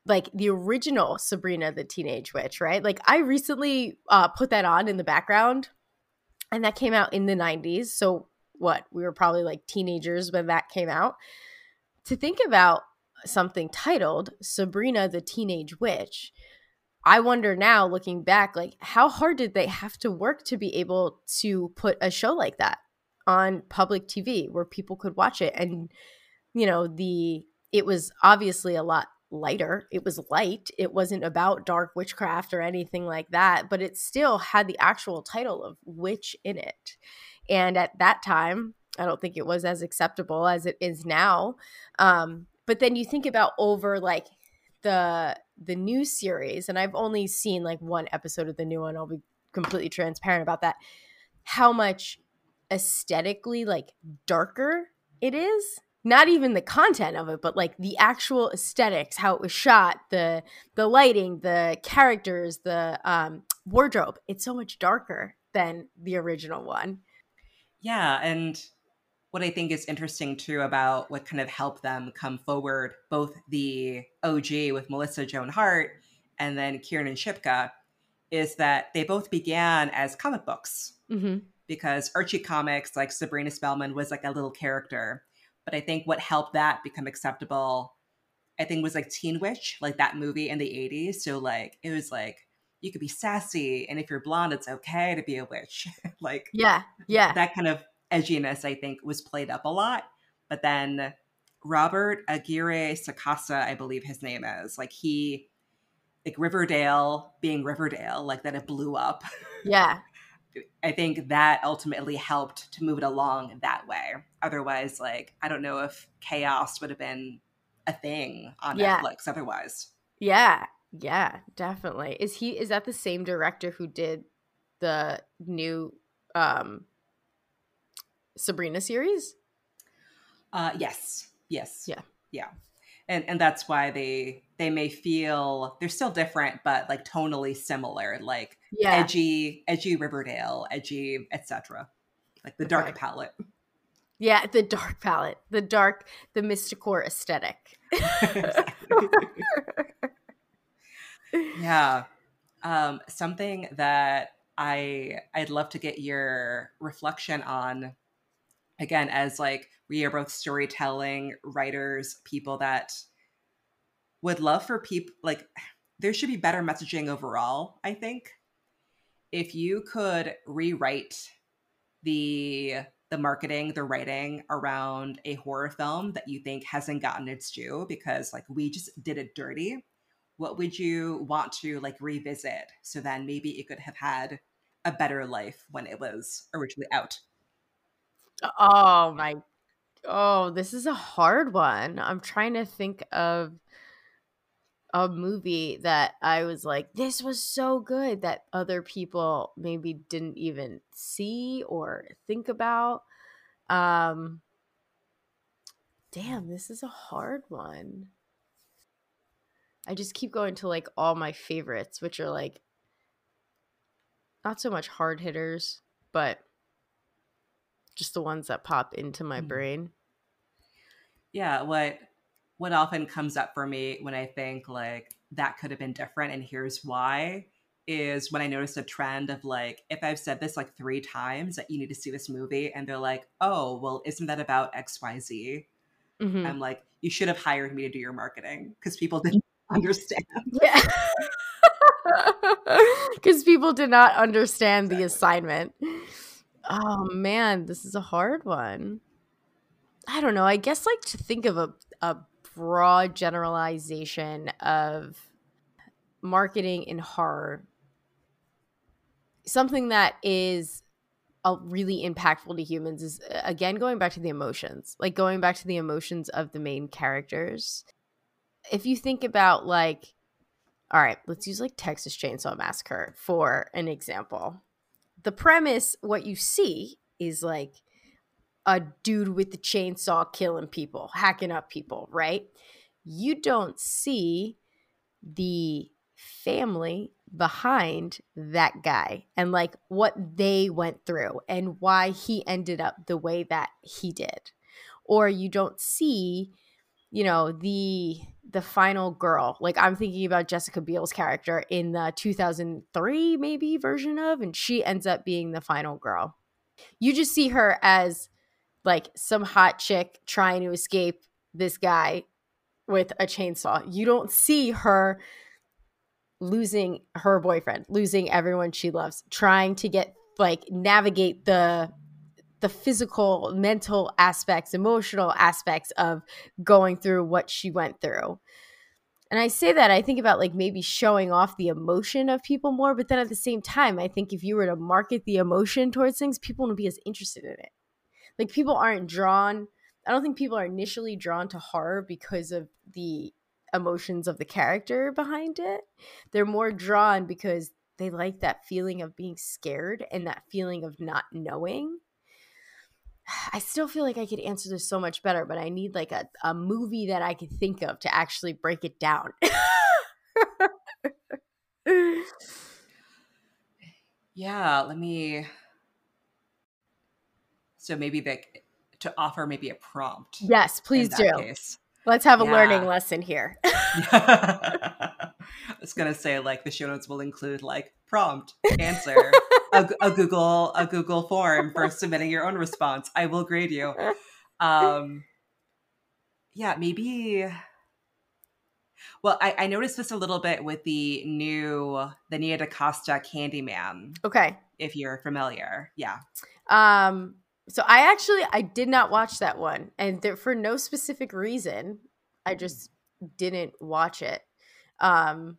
like the original Sabrina the Teenage Witch, right? Like I recently uh put that on in the background and that came out in the 90s. So what? We were probably like teenagers when that came out. To think about something titled Sabrina the Teenage Witch, I wonder now, looking back, like how hard did they have to work to be able to put a show like that on public TV where people could watch it? And, you know, the it was obviously a lot lighter. It was light. It wasn't about dark witchcraft or anything like that, but it still had the actual title of witch in it. And at that time, I don't think it was as acceptable as it is now. Um, but then you think about over like the the new series, and I've only seen like one episode of the new one. I'll be completely transparent about that. How much aesthetically like darker it is. Not even the content of it, but like the actual aesthetics, how it was shot, the the lighting, the characters, the um, wardrobe. It's so much darker than the original one. Yeah, and what I think is interesting too about what kind of helped them come forward, both the OG with Melissa Joan Hart and then Kiernan Shipka, is that they both began as comic books Mm-hmm. because Archie Comics, like Sabrina Spellman, was like a little character. But I think what helped that become acceptable, I think, was like Teen Witch, like that movie in the 80s. So, like, it was like, you could be sassy, and if you're blonde, it's okay to be a witch. like, Yeah, yeah, that kind of edginess, I think, was played up a lot. But then Robert Aguirre Sacasa, I believe his name is, like, he, like Riverdale being Riverdale, like that it blew up. yeah. I think that ultimately helped to move it along that way. Otherwise, like, I don't know if CAOS would have been a thing on Yeah. Netflix otherwise. Yeah, yeah, definitely. Is he is that the same director who did the new um Sabrina series? Uh, yes, yes, Yeah. yeah, and and that's why they they may feel they're still different, but like tonally similar, like Yeah. edgy, edgy Riverdale, edgy, etc. Like the dark Okay. palette. Yeah, the dark palette, the dark, the mysticore aesthetic. yeah um something that i i'd love to get your reflection on again as like we are both storytelling writers people that would love for people like there should be better messaging overall i think. If you could rewrite the the marketing the writing around a horror film that you think hasn't gotten its due because like we just did it dirty what would you want to like revisit? So then maybe it could have had a better life when it was originally out oh my Oh, this is a hard one. I'm trying to think of a movie that I was like, this was so good that other people maybe didn't even see or think about. Um damn, this is a hard one. I just keep going to like all my favorites, which are like not so much hard hitters, but just the ones that pop into my Mhm. brain. Yeah, what what often comes up for me when I think like that could have been different and here's why is when I notice a trend of like if I've said this like 3 times that you need to see this movie and they're like, "Oh, well, isn't that about XYZ?" Mhm. I'm like, "You should have hired me to do your marketing because people didn't understand." Yeah. Because people did not understand the assignment. Oh man, this is a hard one. I don't know. I guess like to think of a, a broad generalization of marketing in horror, something that is a really impactful to humans is uh, again going back to the emotions, like going back to the emotions of the main characters. If you think about like all right, let's use like Texas Chainsaw Massacre for an example. The premise, what you see is like a dude with the chainsaw killing people, hacking up people, right? You don't see the family behind that guy and like what they went through and why he ended up the way that he did. Or you don't see, you know, the the final girl. Like I'm thinking about Jessica Biel's character in the 2003 maybe version of and she ends up being the final girl. You just see her as like some hot chick trying to escape this guy with a chainsaw. You don't see her losing her boyfriend, losing everyone she loves, trying to get like navigate the the physical, mental aspects, emotional aspects of going through what she went through. And I say that I think about like maybe showing off the emotion of people more, but then at the same time, I think if you were to market the emotion towards things, people wouldn't be as interested in it. Like people aren't drawn, I don't think people are initially drawn to horror because of the emotions of the character behind it. They're more drawn because they like that feeling of being scared and that feeling of not knowing. I still feel like I could answer this so much better, but I need like a, a movie that I could think of to actually break it down. Yeah, let me So maybe like to offer maybe a prompt yes, please do. case. Let's have a learning lesson here. I was gonna say like the show notes will include like prompt answer a, a Google a Google form for submitting your own response. I will grade you. Um, yeah, maybe. Well, I, I noticed this a little bit with the new the Nia DaCosta Candyman. okay. If you're familiar, yeah, Um so I actually I did not watch that one and there, for no specific reason. I just didn't watch it. Um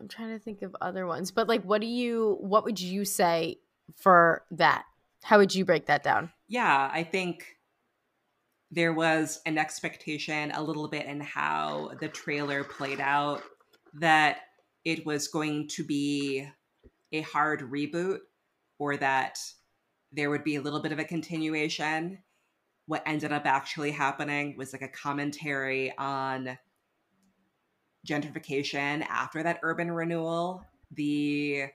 I'm trying to think of other ones. But like what do you what would you say for that? How would you break that down? yeah. I think there was an expectation a little bit in how the trailer played out that it was going to be a hard reboot or that there would be a little bit of a continuation. What ended up actually happening was like a commentary on gentrification after that urban renewal. The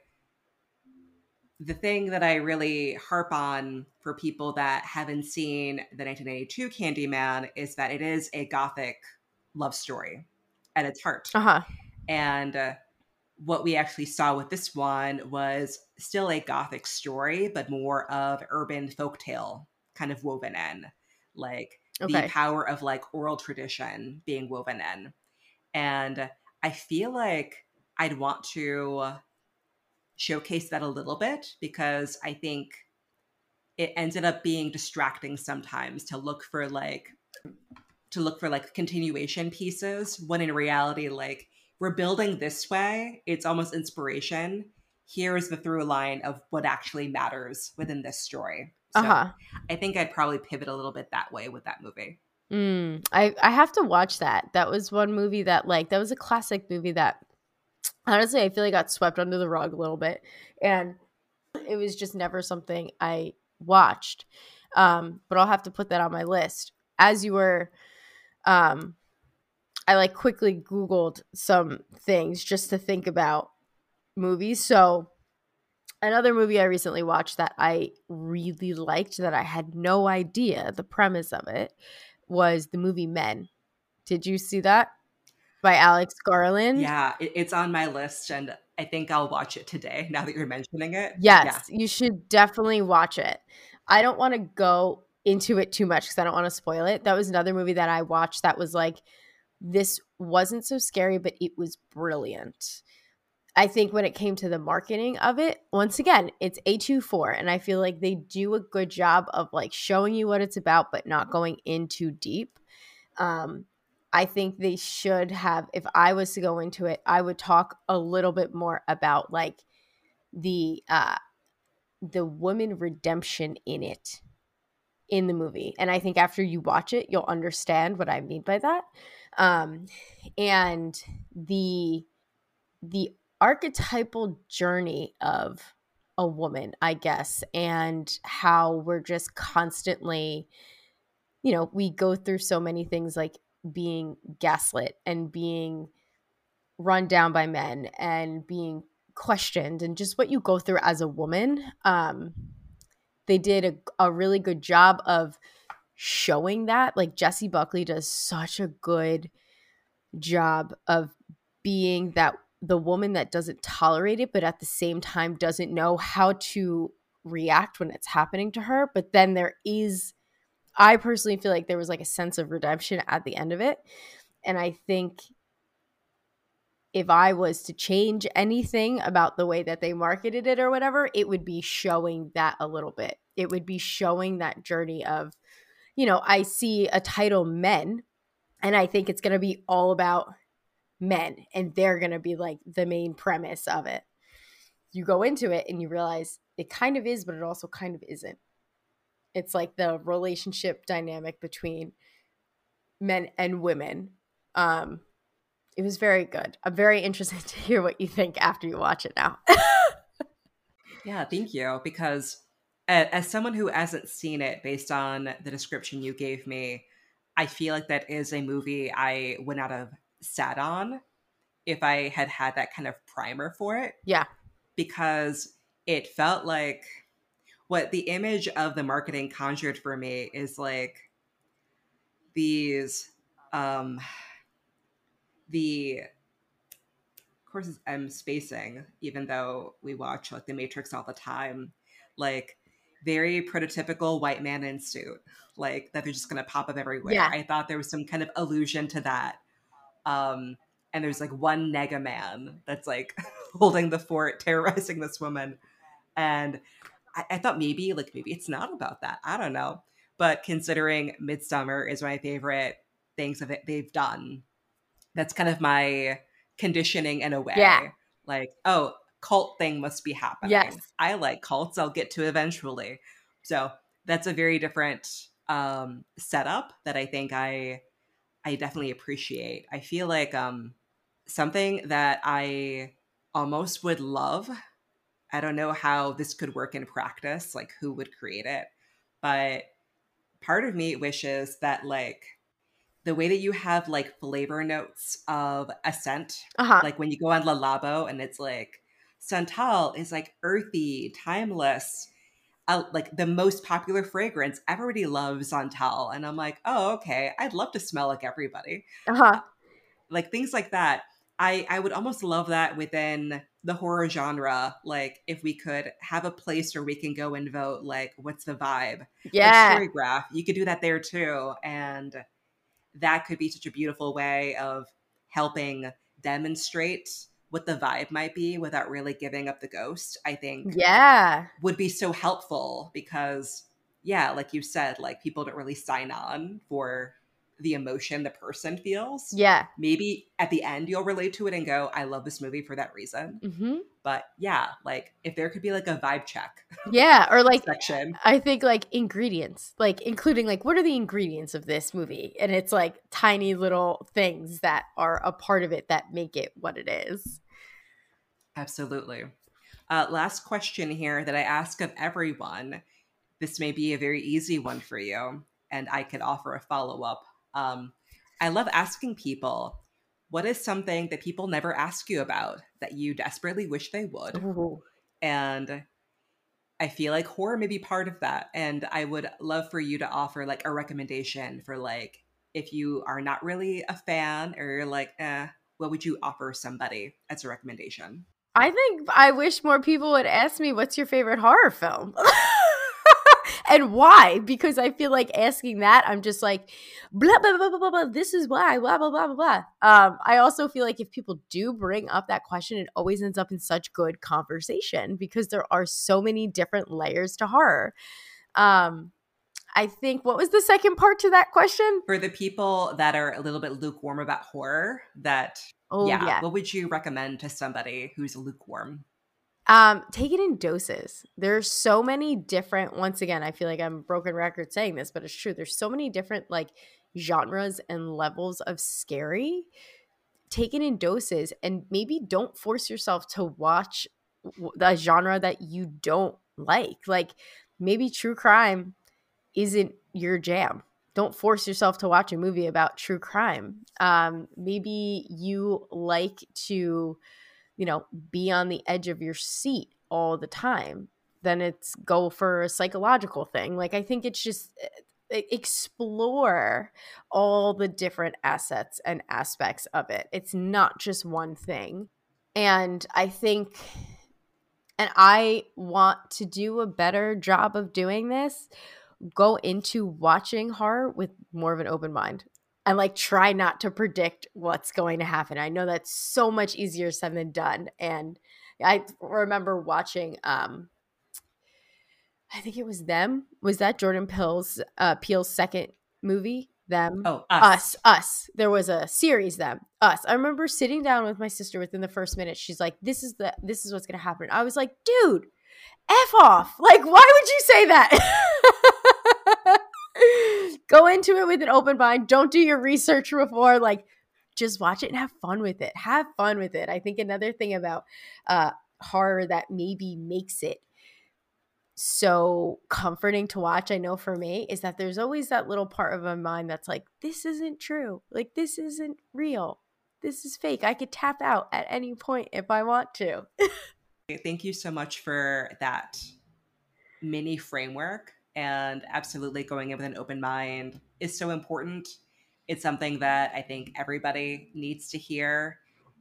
the thing that I really harp on for people that haven't seen the 1982 Candyman is that it is a gothic love story at its heart. Uh-huh. And uh, what we actually saw with this one was still a gothic story, but more of urban folktale kind of woven in, like Okay. the power of like oral tradition being woven in. And I feel like I'd want to showcase that a little bit because I think it ended up being distracting sometimes to look for like to look for like continuation pieces when in reality like we're building this way it's almost inspiration. Here is the through line of what actually matters within this story. So Uh-huh. i think i'd probably pivot a little bit that way with that movie Mm, I I have to watch that. That was one movie that like that was a classic movie that honestly I feel like got swept under the rug a little bit, and it was just never something I watched. Um, but I'll have to put that on my list. As you were, um, I like quickly Googled some things just to think about movies. So Another movie I recently watched that I really liked that I had no idea the premise of it was the movie Men. Did you see that? By Alex Garland? Yeah, it's on my list and I think I'll watch it today now that you're mentioning it. Yes, yeah. you should definitely watch it. I don't want to go into it too much because I don't want to spoil it. That was another movie that I watched that was like, this wasn't so scary, but it was brilliant. I think when it came to the marketing of it, once again, it's A24 and I feel like they do a good job of like showing you what it's about but not going in too deep. Um I think they should have if I was to go into it, I would talk a little bit more about like the uh the woman redemption in it in the movie. And I think after you watch it, you'll understand what I mean by that. Um and the the archetypal journey of a woman, I guess, and how we're just constantly, you know, we go through so many things like being gaslit and being run down by men and being questioned and just what you go through as a woman. Um, they did a, a really good job of showing that. Like Jessie Buckley does such a good job of being that the woman that doesn't tolerate it, but at the same time doesn't know how to react when it's happening to her. But then there is, I personally feel like there was like a sense of redemption at the end of it. And I think if I was to change anything about the way that they marketed it or whatever, it would be showing that a little bit. It would be showing that journey of, you know, I see a title men, and I think it's going to be all about men and they're going to be like the main premise of it. You go into it and you realize it kind of is, but it also kind of isn't. It's like the relationship dynamic between men and women. Um, it was very good. I'm very interested to hear what you think after you watch it now. yeah, thank you. Because as someone who hasn't seen it based on the description you gave me, I feel like that is a movie I would not have sat on if I had had that kind of primer for it. Yeah. Because it felt like what the image of the marketing conjured for me is like these um the of course I'm spacing even though we watch like the matrix all the time like very prototypical white man in suit like that they're just gonna pop up everywhere yeah. i thought there was some kind of allusion to that um, and there's like one nega man that's like holding the fort, terrorizing this woman. And I, I thought maybe like maybe it's not about that. I don't know. But considering Midsommar is my favorite things that they've done, that's kind of my conditioning in a way. Yeah. Like, oh, cult thing must be happening. Yes. I like cults. I'll get to eventually. So that's a very different um, setup that I think I I definitely appreciate. I feel like um something that I almost would love. I don't know how this could work in practice, like who would create it, but part of me wishes that like the way that you have like flavor notes of a scent, uh-huh. like when you go on Le Labo and it's like Santal is like earthy, timeless, uh, like the most popular fragrance. Everybody loves Santal, and I'm like, oh, okay. I'd love to smell like everybody. Uh huh. Like things like that. I I would almost love that within the horror genre. Like if we could have a place where we can go and vote. Like what's the vibe? Yeah. Like Storygraph. You could do that there too, and that could be such a beautiful way of helping demonstrate what the vibe might be without really giving up the ghost, I think yeah. would be so helpful because yeah, like you said, like people don't really sign on for the emotion the person feels. Yeah. Maybe at the end you'll relate to it and go, I love this movie for that reason. Mm-hmm. But yeah, like if there could be like a vibe check. Yeah. Or like, section. I think like ingredients, like including like, what are the ingredients of this movie? And it's like tiny little things that are a part of it that make it what it is. Absolutely. Uh, last question here that I ask of everyone. This may be a very easy one for you, and I could offer a follow up um, I love asking people, what is something that people never ask you about that you desperately wish they would? Ooh. And I feel like horror may be part of that. And I would love for you to offer like a recommendation for like if you are not really a fan or you're like, eh, what would you offer somebody as a recommendation? I think I wish more people would ask me what's your favorite horror film? and why? Because I feel like asking that, I'm just like, blah, blah, blah, blah, blah, blah. This is why, blah, blah, blah, blah, blah. Um, I also feel like if people do bring up that question, it always ends up in such good conversation because there are so many different layers to horror. Um, I think what was the second part to that question? For the people that are a little bit lukewarm about horror, that oh, yeah, yeah. what would you recommend to somebody who's lukewarm? Um, take it in doses. There's so many different. Once again, I feel like I'm broken record saying this, but it's true. There's so many different like genres and levels of scary. Take it in doses, and maybe don't force yourself to watch the genre that you don't like. Like maybe true crime isn't your jam. Don't force yourself to watch a movie about true crime. Um, maybe you like to you know, be on the edge of your seat all the time. Then it's go for a psychological thing. Like, I think it's just eh, explore all the different assets and aspects of it. It's not just one thing. And I think, and I want to do a better job of doing this, go into watching horror with more of an open mind and like try not to predict what's going to happen. I know that's so much easier said than done. And I remember watching um I think it was them. Was that Jordan Peele's uh Peele's second movie? Them. Oh, us. us. Us. There was a series them. Us. I remember sitting down with my sister within the first minute. She's like, This is the this is what's gonna happen. I was like, dude, F off. Like, why would you say that? go into it with an open mind. Don't do your research before. Like, just watch it and have fun with it. Have fun with it. I think another thing about uh, horror that maybe makes it so comforting to watch, I know for me, is that there's always that little part of my mind that's like, this isn't true. Like, this isn't real. This is fake. I could tap out at any point if I want to. Thank you so much for that mini framework and absolutely going in with an open mind is so important. It's something that I think everybody needs to hear,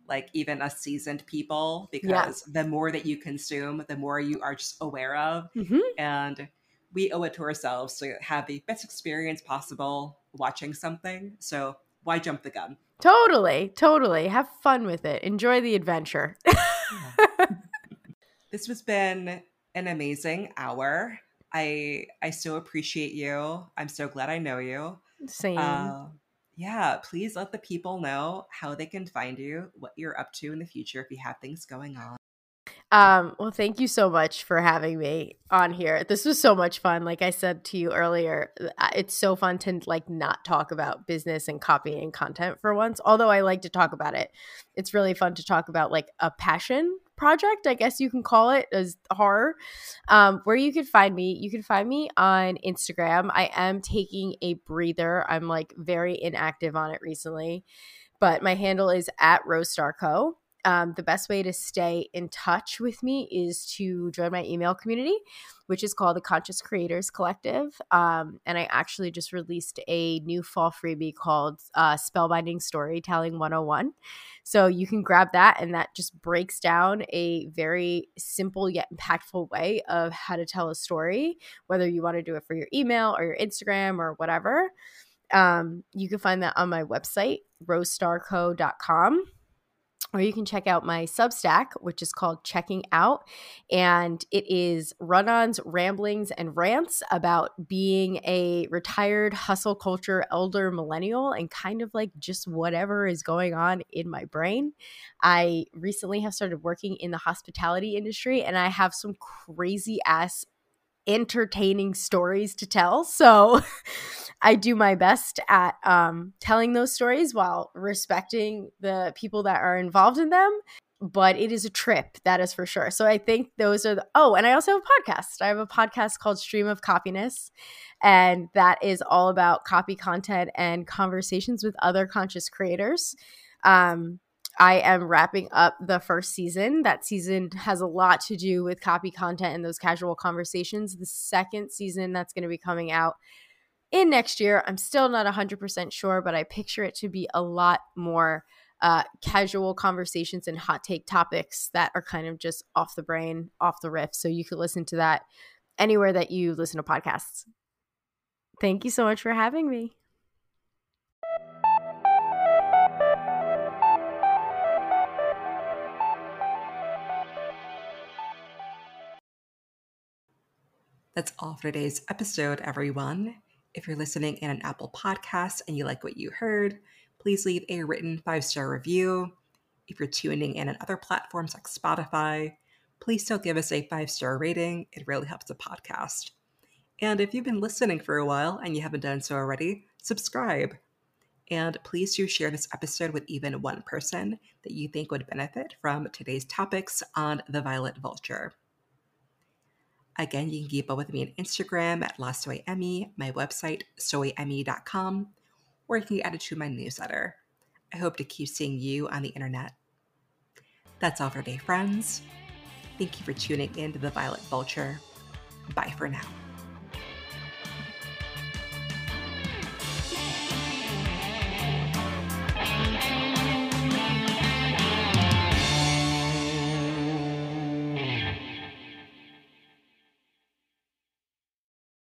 like even us seasoned people, because yeah. the more that you consume, the more you are just aware of. Mm-hmm. And we owe it to ourselves to have the best experience possible watching something. So why jump the gun? Totally, totally. Have fun with it. Enjoy the adventure. this has been an amazing hour. I I so appreciate you. I'm so glad I know you. Same. Uh, yeah, please let the people know how they can find you, what you're up to in the future if you have things going on. Um, well, thank you so much for having me on here. This was so much fun. Like I said to you earlier, it's so fun to like not talk about business and copying content for once. Although I like to talk about it, it's really fun to talk about like a passion project, I guess you can call it, as horror. Um, where you can find me, you can find me on Instagram. I am taking a breather. I'm like very inactive on it recently, but my handle is at Rose Star Co um, the best way to stay in touch with me is to join my email community, which is called the Conscious Creators Collective. Um, and I actually just released a new fall freebie called uh, Spellbinding Storytelling 101. So you can grab that, and that just breaks down a very simple yet impactful way of how to tell a story, whether you want to do it for your email or your Instagram or whatever. Um, you can find that on my website, rosestarco.com or you can check out my Substack, which is called Checking Out. And it is run ons, ramblings, and rants about being a retired hustle culture elder millennial and kind of like just whatever is going on in my brain. I recently have started working in the hospitality industry and I have some crazy ass entertaining stories to tell. So I do my best at um, telling those stories while respecting the people that are involved in them. But it is a trip, that is for sure. So I think those are the. Oh, and I also have a podcast. I have a podcast called Stream of COPY-ness, and that is all about copy content and conversations with other conscious creators. Um, I am wrapping up the first season. That season has a lot to do with copy content and those casual conversations. The second season that's going to be coming out in next year, I'm still not 100% sure, but I picture it to be a lot more uh, casual conversations and hot take topics that are kind of just off the brain, off the riff. So you could listen to that anywhere that you listen to podcasts. Thank you so much for having me. That's all for today's episode, everyone. If you're listening in an Apple podcast and you like what you heard, please leave a written five star review. If you're tuning in on other platforms like Spotify, please still give us a five star rating. It really helps the podcast. And if you've been listening for a while and you haven't done so already, subscribe. And please do share this episode with even one person that you think would benefit from today's topics on the Violet Vulture. Again, you can keep up with me on Instagram at LaSoyEmmy, my website, soyemmy.com, or you can get added to my newsletter. I hope to keep seeing you on the internet. That's all for today, friends. Thank you for tuning in to the Violet Vulture. Bye for now.